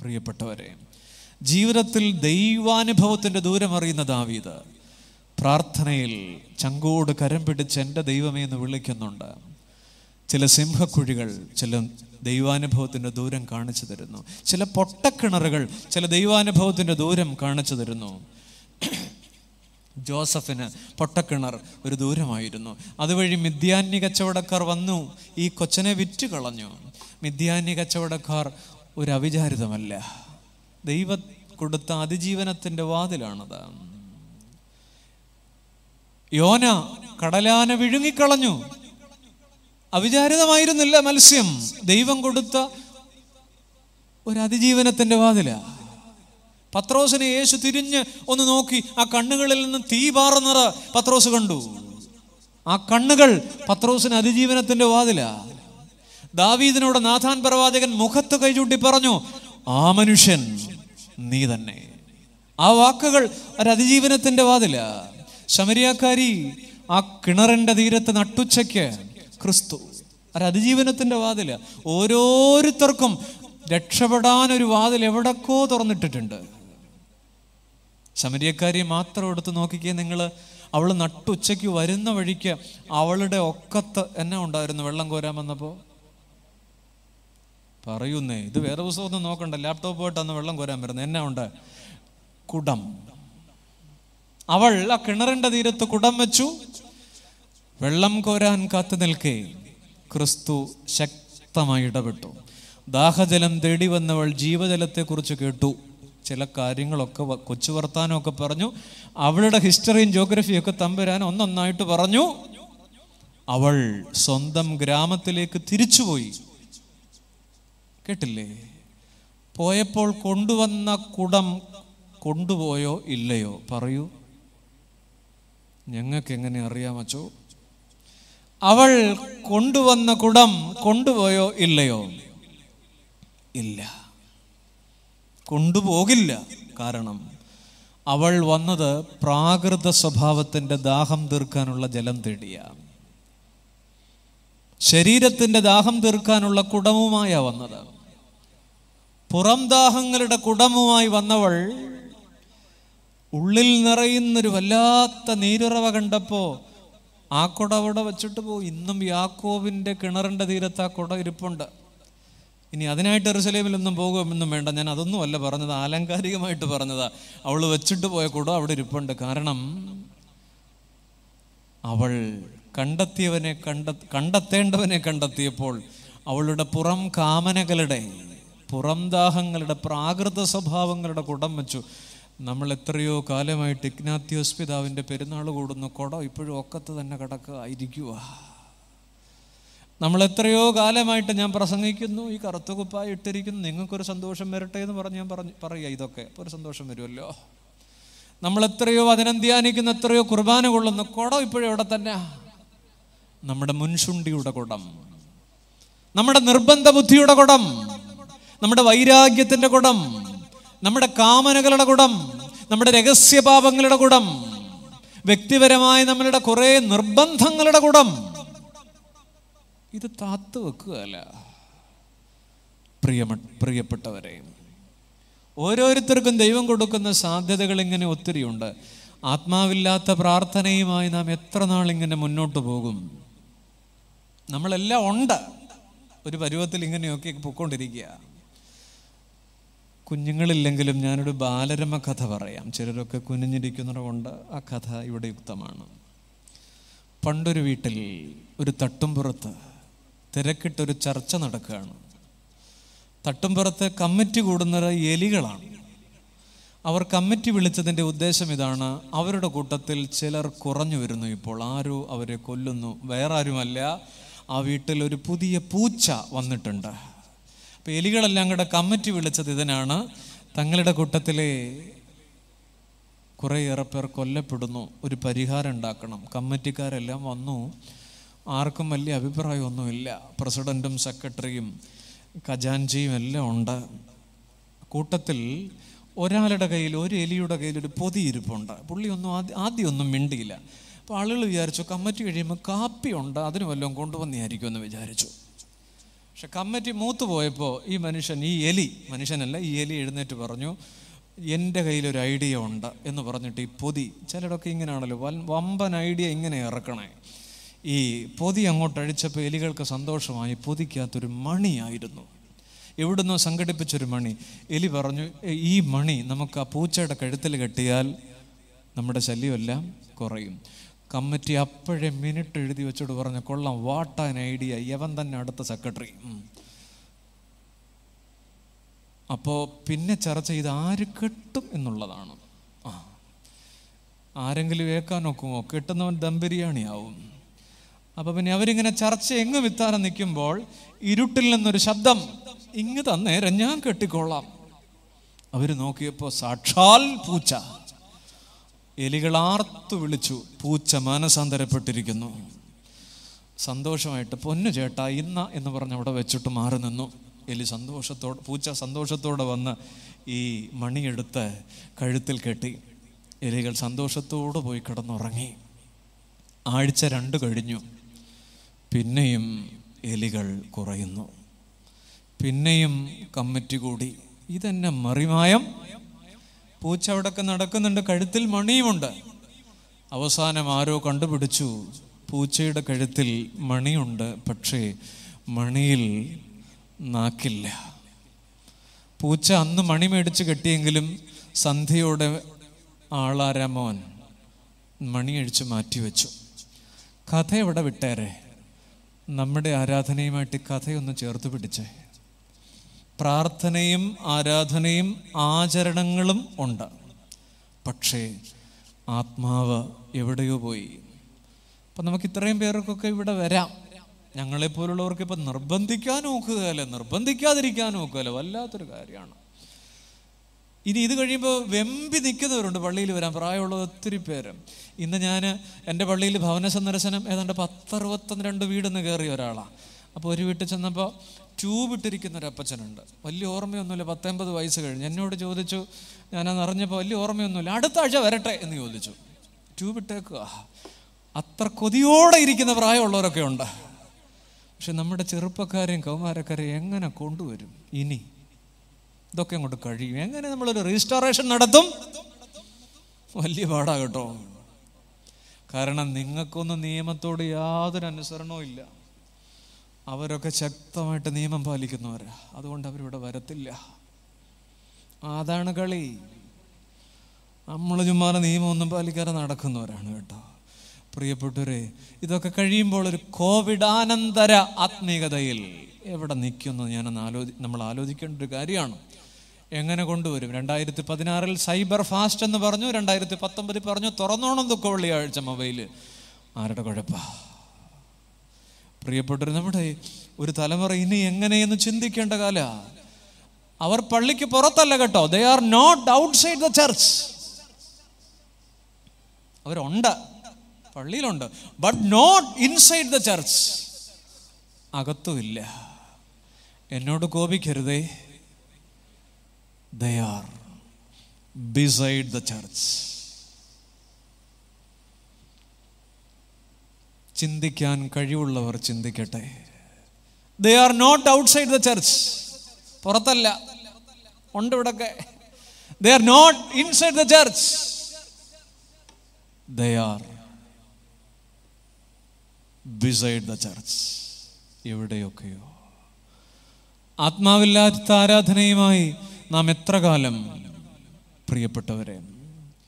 പ്രിയപ്പെട്ടവരെ ജീവിതത്തിൽ ദൈവാനുഭവത്തിന്റെ ദൂരം അറിയുന്ന ദാവീത് പ്രാർത്ഥനയിൽ ചങ്കോട് കരം പിടിച്ച് എന്റെ ദൈവമേ എന്ന് വിളിക്കുന്നുണ്ട്. ചില സിംഹക്കുഴികൾ ചില ദൈവാനുഭവത്തിന്റെ ദൂരം കാണിച്ചു തരുന്നു. ചില പൊട്ടക്കിണറുകൾ ചില ദൈവാനുഭവത്തിന്റെ ദൂരം കാണിച്ചു തരുന്നു. ജോസഫിന് പൊട്ടക്കിണർ ഒരു ദൂരമായിരുന്നു. അതുവഴി മിഥ്യാന്യ കച്ചവടക്കാർ വന്നു ഈ കൊച്ചനെ വിറ്റ് കളഞ്ഞു മിഥ്യാന്യ കച്ചവടക്കാർ ഒരു അവിചാരിതമല്ല ദൈവ കൊടുത്ത അതിജീവനത്തിന്റെ വാതിലാണത്. യോന കടലാന വിഴുങ്ങിക്കളഞ്ഞു. അവിചാരിതമായിരുന്നില്ല മത്സ്യം. ദൈവം കൊടുത്ത ഒരു അതിജീവനത്തിന്റെ വാതില. പത്രോസിനെ യേശു തിരിഞ്ഞ് ഒന്ന് നോക്കി ആ കണ്ണുകളിൽ നിന്ന് തീ പാറുന്നത് പത്രോസ് കണ്ടു. ആ കണ്ണുകൾ പത്രോസിന് അതിജീവനത്തിന്റെ വാതില. ദാവീദിനോട് നാഥാൻ പ്രവാചകൻ മുഖത്ത് കൈചൂട്ടി പറഞ്ഞു ആ മനുഷ്യൻ നീ തന്നെ. ആ വാക്കുകൾ ഒരതിജീവനത്തിന്റെ വാതില. ശമരിയാക്കാരി ആ കിണറിന്റെ തീരത്ത് നട്ടുച്ചയ്ക്ക് ക്രിസ്തു. ഒരതിജീവനത്തിന്റെ വാതില. ഓരോരുത്തർക്കും രക്ഷപ്പെടാൻ ഒരു വാതിൽ എവിടക്കോ തുറന്നിട്ടിട്ടുണ്ട്. ശമരിയക്കാരിയെ മാത്രം എടുത്ത് നോക്കിക്കേ നിങ്ങൾ അവൾ നട്ടുച്ചയ്ക്ക് വരുന്ന വഴിക്ക് അവളുടെ ഒക്കത്ത് എന്നെ ഉണ്ടായിരുന്നു വെള്ളം കോരാൻ വന്നപ്പോൾ പറയുന്നേ ഇത് വേറെ പുസ്തകമൊന്നും നോക്കണ്ട. ലാപ്ടോപ്പ് പോയിട്ട് അന്ന് വെള്ളം കോരാൻ വരുന്നത് എന്നാ ഉണ്ട്? കുടം. അവൾ ആ കിണറിന്റെ തീരത്ത് കുടം വെച്ചു. വെള്ളം കോരാൻ കാത്തു നിൽക്കേ ക്രിസ്തു ശക്തമായി ഇടപെട്ടു. ദാഹജലം തേടി വന്നവൾ ജീവജലത്തെക്കുറിച്ച് കേട്ടു. ചില കാര്യങ്ങളൊക്കെ കൊച്ചു വർത്താനമൊക്കെ പറഞ്ഞു. അവളുടെ ഹിസ്റ്ററിയും ജോഗ്രഫിയും ഒക്കെ തമ്പുരാൻ ഒന്നൊന്നായിട്ട് പറഞ്ഞു. അവൾ സ്വന്തം ഗ്രാമത്തിലേക്ക് തിരിച്ചുപോയി. കേട്ടില്ലേ? പോയപ്പോൾ കൊണ്ടുവന്ന കുടം കൊണ്ടുപോയോ ഇല്ലയോ? പറയൂ. ഞങ്ങൾക്ക് എങ്ങനെ അറിയാമച്ചോ അവൾ കൊണ്ടുവന്ന കുടം കൊണ്ടുപോയോ ഇല്ലയോ? ഇല്ല. കൊണ്ടുപോകില്ല. കാരണം അവൾ വന്നത് പ്രാകൃത സ്വഭാവത്തിന്റെ ദാഹം തീർക്കാനുള്ള ജലം തേടിയ. ശരീരത്തിന്റെ ദാഹം തീർക്കാനുള്ള കുടവുമായാണ് വന്നത്. പുറം ദാഹങ്ങളുടെ കുടമുമായി വന്നവൾ ഉള്ളിൽ നിറയുന്നൊരു വല്ലാത്ത നീരുറവ കണ്ടപ്പോ ആ കുട അവിടെ വെച്ചിട്ട് പോകും ഇന്നും യാക്കോവിന്റെ കിണറിന്റെ തീരത്ത് ആ കുട ഇരിപ്പുണ്ട്. ഇനി അതിനായിട്ട് എറുസലേമിലൊന്നും പോകുമെന്നും വേണ്ട. ഞാൻ അതൊന്നും അല്ല പറഞ്ഞത് ആലങ്കാരികമായിട്ട് പറഞ്ഞതാ. അവൾ വെച്ചിട്ട് പോയ കുട അവിടെ ഇരിപ്പുണ്ട്. കാരണം അവൾ കണ്ടെത്തിയവനെ കണ്ട കണ്ടെത്തേണ്ടവനെ കണ്ടെത്തിയപ്പോൾ അവളുടെ പുറം കാമനകളുടെ പുറം ദാഹങ്ങളുടെ പ്രാകൃത സ്വഭാവങ്ങളുടെ കുടം വെച്ചു. നമ്മൾ എത്രയോ കാലമായിട്ട് ഇഗ്നാത്യോസ് പിതാവിന്റെ പെരുന്നാൾ കൂടുന്ന കുടം ഇപ്പോഴും ഒക്കത്ത് തന്നെ കിടക്കുക ഇരിക്കുക നമ്മൾ എത്രയോ കാലമായിട്ട് ഞാൻ പ്രസംഗിക്കുന്നു ഈ കറുത്ത കുപ്പായി ഇട്ടിരിക്കുന്നു നിങ്ങൾക്കൊരു സന്തോഷം വരട്ടെ എന്ന് പറഞ്ഞ് ഞാൻ പറഞ്ഞു പറയുക ഇതൊക്കെ. അപ്പോൾ ഒരു സന്തോഷം വരുമല്ലോ. നമ്മൾ എത്രയോ ധ്യാനിക്കുന്ന എത്രയോ കുർബാന കൊള്ളുന്ന കുടം ഇപ്പോഴും ഇവിടെ തന്നെ? നമ്മുടെ മുൻശുണ്ടിയുടെ കുടം. നമ്മുടെ നിർബന്ധ ബുദ്ധിയുടെ കുടം. നമ്മുടെ വൈരാഗ്യത്തിന്റെ കുടം നമ്മുടെ കാമനകളുടെ കുടം നമ്മുടെ രഹസ്യപാപങ്ങളുടെ കുടം വ്യക്തിപരമായ നമ്മളുടെ കുറെ നിർബന്ധങ്ങളുടെ കുടം. ഇത് താത്തു വെക്കുകയല്ല. പ്രിയമ പ്രിയപ്പെട്ടവരെ ഓരോരുത്തർക്കും ദൈവം കൊടുക്കുന്ന സാധ്യതകൾ ഇങ്ങനെ ഒത്തിരിയുണ്ട് ആത്മാവില്ലാത്ത പ്രാർത്ഥനയുമായി നാം എത്ര നാൾ ഇങ്ങനെ മുന്നോട്ട് പോകും? നമ്മളെല്ലാം ഉണ്ട്. ഒരു പരുവത്തിൽ ഇങ്ങനെയൊക്കെ പൊക്കോണ്ടിരിക്കുക. കുഞ്ഞുങ്ങളില്ലെങ്കിലും ഞാനൊരു ബാലരമ കഥ പറയാം. ചിലരൊക്കെ കുനിഞ്ഞിരിക്കുന്നതുകൊണ്ട് ആ കഥ ഇവിടെ യുക്തമാണ്. പണ്ടൊരു വീട്ടിൽ ഒരു തട്ടുംപുറത്ത് തിരക്കിട്ടൊരു ചർച്ച നടക്കുകയാണ്. തട്ടുംപുറത്ത് കമ്മിറ്റി കൂടുന്നത് എലികളാണ്. അവർ കമ്മിറ്റി വിളിച്ചതിന്റെ ഉദ്ദേശം ഇതാണ് അവരുടെ കൂട്ടത്തിൽ ചിലർ കുറഞ്ഞു വരുന്നു ഇപ്പോൾ. ആരോ അവരെ കൊല്ലുന്നു. വേറാരുമല്ല ആ വീട്ടിൽ ഒരു പുതിയ പൂച്ച വന്നിട്ടുണ്ട്. അപ്പോൾ എലികളെല്ലാം കൂടെ കമ്മിറ്റി വിളിച്ചത് ഇതിനാണ്. തങ്ങളുടെ കൂട്ടത്തിലെ കുറേയേറെ പേർ കൊല്ലപ്പെടുന്നു. ഒരു പരിഹാരം ഉണ്ടാക്കണം. കമ്മിറ്റിക്കാരെല്ലാം വന്നു. ആർക്കും വലിയ അഭിപ്രായമൊന്നുമില്ല. പ്രസിഡന്റും സെക്രട്ടറിയും ഖജാൻജിയും എല്ലാം ഉണ്ട്. കൂട്ടത്തിൽ ഒരാളുടെ കയ്യിൽ ഒരു എലിയുടെ കയ്യിൽ ഒരു പൊതി ഇരിപ്പുണ്ട്. പുള്ളി ഒന്നും ആദ്യം ആദ്യമൊന്നും മിണ്ടിയില്ല. അപ്പോൾ ആളുകൾ വിചാരിച്ചു കമ്മിറ്റി കഴിയുമ്പോൾ കാപ്പി ഉണ്ട്. അതിന് വല്ലതും എന്ന് വിചാരിച്ചു. പക്ഷെ കമ്മിറ്റി മൂത്ത് പോയപ്പോൾ ഈ മനുഷ്യൻ ഈ എലി മനുഷ്യനല്ല ഈ എലി എഴുന്നേറ്റ് പറഞ്ഞു എന്റെ കയ്യിലൊരു ഐഡിയ ഉണ്ട് എന്ന് പറഞ്ഞിട്ട് ഈ പൊതി ചിലരൊക്കെ ഇങ്ങനെയാണല്ലോ വമ്പൻ ഐഡിയ ഇങ്ങനെ ഇറക്കണേ. ഈ പൊതി അങ്ങോട്ട് അഴിച്ചപ്പോൾ എലികൾക്ക് സന്തോഷമായി പൊതിക്കകത്തൊരു മണിയായിരുന്നു. എവിടുന്നോ സംഘടിപ്പിച്ചൊരു മണി. എലി പറഞ്ഞു ഈ മണി നമുക്ക് ആ പൂച്ചയുടെ കഴുത്തിൽ കെട്ടിയാൽ നമ്മുടെ ശല്യമെല്ലാം കുറയും. കമ്മിറ്റി അപ്പോഴേ മിനിറ്റ് എഴുതി വെച്ചോട് പറഞ്ഞു കൊള്ളാം ആൻ ഐഡിയ യവൻ തന്നെ അടുത്ത സെക്രട്ടറി അപ്പോൾ പിന്നെ ചർച്ച ചെയ്ത് ആര് കെട്ടും എന്നുള്ളതാണ്. ആ. ആരെങ്കിലും ഏക്കാൻ നോക്കുമോ? കെട്ടുന്നവൻ ദം ബിരിയാണിയാവും. അപ്പോൾ പിന്നെ അവരിങ്ങനെ ചർച്ച എങ്ങ് വിത്താനം നിൽക്കുമ്പോൾ ഇരുട്ടിൽ നിന്നൊരു ശബ്ദം ഇങ്ങ് തന്നേരം ഞാൻ കെട്ടിക്കൊള്ളാം അവർ നോക്കിയപ്പോൾ സാക്ഷാൽ പൂച്ച. എലികൾ ആർത്തു വിളിച്ചു പൂച്ച മാനസാന്തരപ്പെട്ടിരിക്കുന്നു. സന്തോഷമായിട്ട് പൊന്നു ചേട്ട ഇന്ന എന്ന് പറഞ്ഞ് അവിടെ വെച്ചിട്ട് മാറി നിന്നു. എലി സന്തോഷത്തോടെ പൂച്ച സന്തോഷത്തോടെ വന്ന് ഈ മണിയെടുത്ത് കഴുത്തിൽ കെട്ടി. എലികൾ സന്തോഷത്തോടെ പോയി കിടന്നുറങ്ങി. ആഴ്ച രണ്ട് കഴിഞ്ഞു. പിന്നെയും എലികൾ കുറയുന്നു. പിന്നെയും കമ്മിറ്റി കൂടി. ഇതെന്നെ മറിമായം. പൂച്ച അവിടൊക്കെ നടക്കുന്നുണ്ട് കഴുത്തിൽ മണിയുമുണ്ട്. അവസാനം ആരോ കണ്ടുപിടിച്ചു പൂച്ചയുടെ കഴുത്തിൽ മണിയുണ്ട് പക്ഷേ മണിയിൽ നാക്കില്ല. പൂച്ച അന്ന് മണി മേടിച്ച് കെട്ടിയെങ്കിലും സന്ധ്യയോടെ ആളാരാമോൻ മണിയഴിച്ച് മാറ്റിവെച്ചു. കഥ എവിടെ വിട്ടേരെ നമ്മുടെ ആരാധനയുമായിട്ട് കഥയൊന്ന് ചേർത്ത് പിടിച്ചേ. പ്രാർത്ഥനയും ആരാധനയും ആചരണങ്ങളും ഉണ്ട്. പക്ഷേ ആത്മാവ് എവിടെയോ പോയി. അപ്പം നമുക്ക് ഇത്രയും പേർക്കൊക്കെ ഇവിടെ വരാം. ഞങ്ങളെപ്പോലുള്ളവർക്ക് ഇപ്പം നിർബന്ധിക്കാൻ നോക്കുകയല്ല നിർബന്ധിക്കാതിരിക്കാൻ നോക്കുകയല്ല വല്ലാത്തൊരു കാര്യമാണ്. ഇനി ഇത് കഴിയുമ്പോൾ വെമ്പി നിൽക്കുന്നവരുണ്ട് പള്ളിയിൽ വരാൻ. പ്രായമുള്ള ഒത്തിരി പേര്. ഇന്ന് ഞാൻ എന്റെ പള്ളിയിൽ ഭവന സന്ദർശനം ഏതാണ്ട് പത്തറുപത്തൊന്ന് രണ്ട് വീടെന്ന് കയറിയ ഒരാളാണ് അപ്പോൾ ഒരു വീട്ടിൽ ചെന്നപ്പോൾ ട്യൂബ് ഇട്ടിരിക്കുന്ന ഒരു അപ്പച്ചനുണ്ട് വലിയ ഓർമ്മയൊന്നുമില്ല. പത്തൊമ്പത് വയസ്സ് കഴിഞ്ഞ്. എന്നോട് ചോദിച്ചു ഞാനത് അറിഞ്ഞപ്പോൾ വലിയ ഓർമ്മയൊന്നുമില്ല. അടുത്ത ആഴ്ച വരട്ടെ എന്ന് ചോദിച്ചു. ട്യൂബ് ഇട്ടേക്കുക അത്ര കൊതിയോടെ ഇരിക്കുന്ന പ്രായമുള്ളവരൊക്കെ ഉണ്ട്. പക്ഷെ നമ്മുടെ ചെറുപ്പക്കാരെയും കൗമാരക്കാരെയും എങ്ങനെ കൊണ്ടുവരും? ഇനി. ഇതൊക്കെ അങ്ങോട്ട് കഴിയും. എങ്ങനെ നമ്മളൊരു റീസ്റ്റോറേഷൻ നടത്തും? വലിയ പാടാ കേട്ടോ. കാരണം നിങ്ങൾക്കൊന്നും നിയമത്തോട് യാതൊരു അനുസരണവും ഇല്ല. അവരൊക്കെ ശക്തമായിട്ട് നിയമം പാലിക്കുന്നവരാ. അതുകൊണ്ട് അവരിവിടെ വരത്തില്ല. അതാണ് കളി. നമ്മൾ ചുമ്മാതെ നിയമമൊന്നും പാലിക്കാതെ നടക്കുന്നവരാണ് കേട്ടോ. പ്രിയപ്പെട്ടവരെ ഇതൊക്കെ കഴിയുമ്പോൾ ഒരു കോവിഡാനന്തര ആത്മീയതയിൽ എവിടെ നിൽക്കുന്നു ഞാനൊന്ന് ആലോചി നമ്മൾ ആലോചിക്കേണ്ട ഒരു കാര്യമാണ്. എങ്ങനെ കൊണ്ടുവരും? രണ്ടായിരത്തി പതിനാറിൽ സൈബർ ഫാസ്റ്റ് എന്ന് പറഞ്ഞു രണ്ടായിരത്തി പത്തൊമ്പതിൽ പറഞ്ഞു തുറന്നോണം ദുഃഖം വെള്ളിയാഴ്ച മൊബൈൽ ആരുടെ കുഴപ്പ? പ്രിയപ്പെട്ടവർ നമ്മുടെ ഒരു തലമുറ ഇനി എങ്ങനെയെന്ന് ചിന്തിക്കേണ്ട കാല. അവർ പള്ളിക്ക് പുറത്തല്ല കേട്ടോ. They are not outside the church അവരുണ്ട്. പള്ളിയിലുണ്ട്. But not inside the church അകത്തുമില്ല എന്നോട് കോപിക്കരുതേ. They are beside the church ചിന്തിക്കാൻ കഴിവുള്ളവർ ചിന്തിക്കട്ടെ. They are not outside the church പുറത്തല്ല. ഉണ്ട് ഇവിടൊക്കെ. They are not inside the church they are beside the church എവിടെയൊക്കെയോ. ആത്മാവില്ലാത്ത ആരാധനയുമായി നാം എത്ര കാലം പ്രിയപ്പെട്ടവരെ?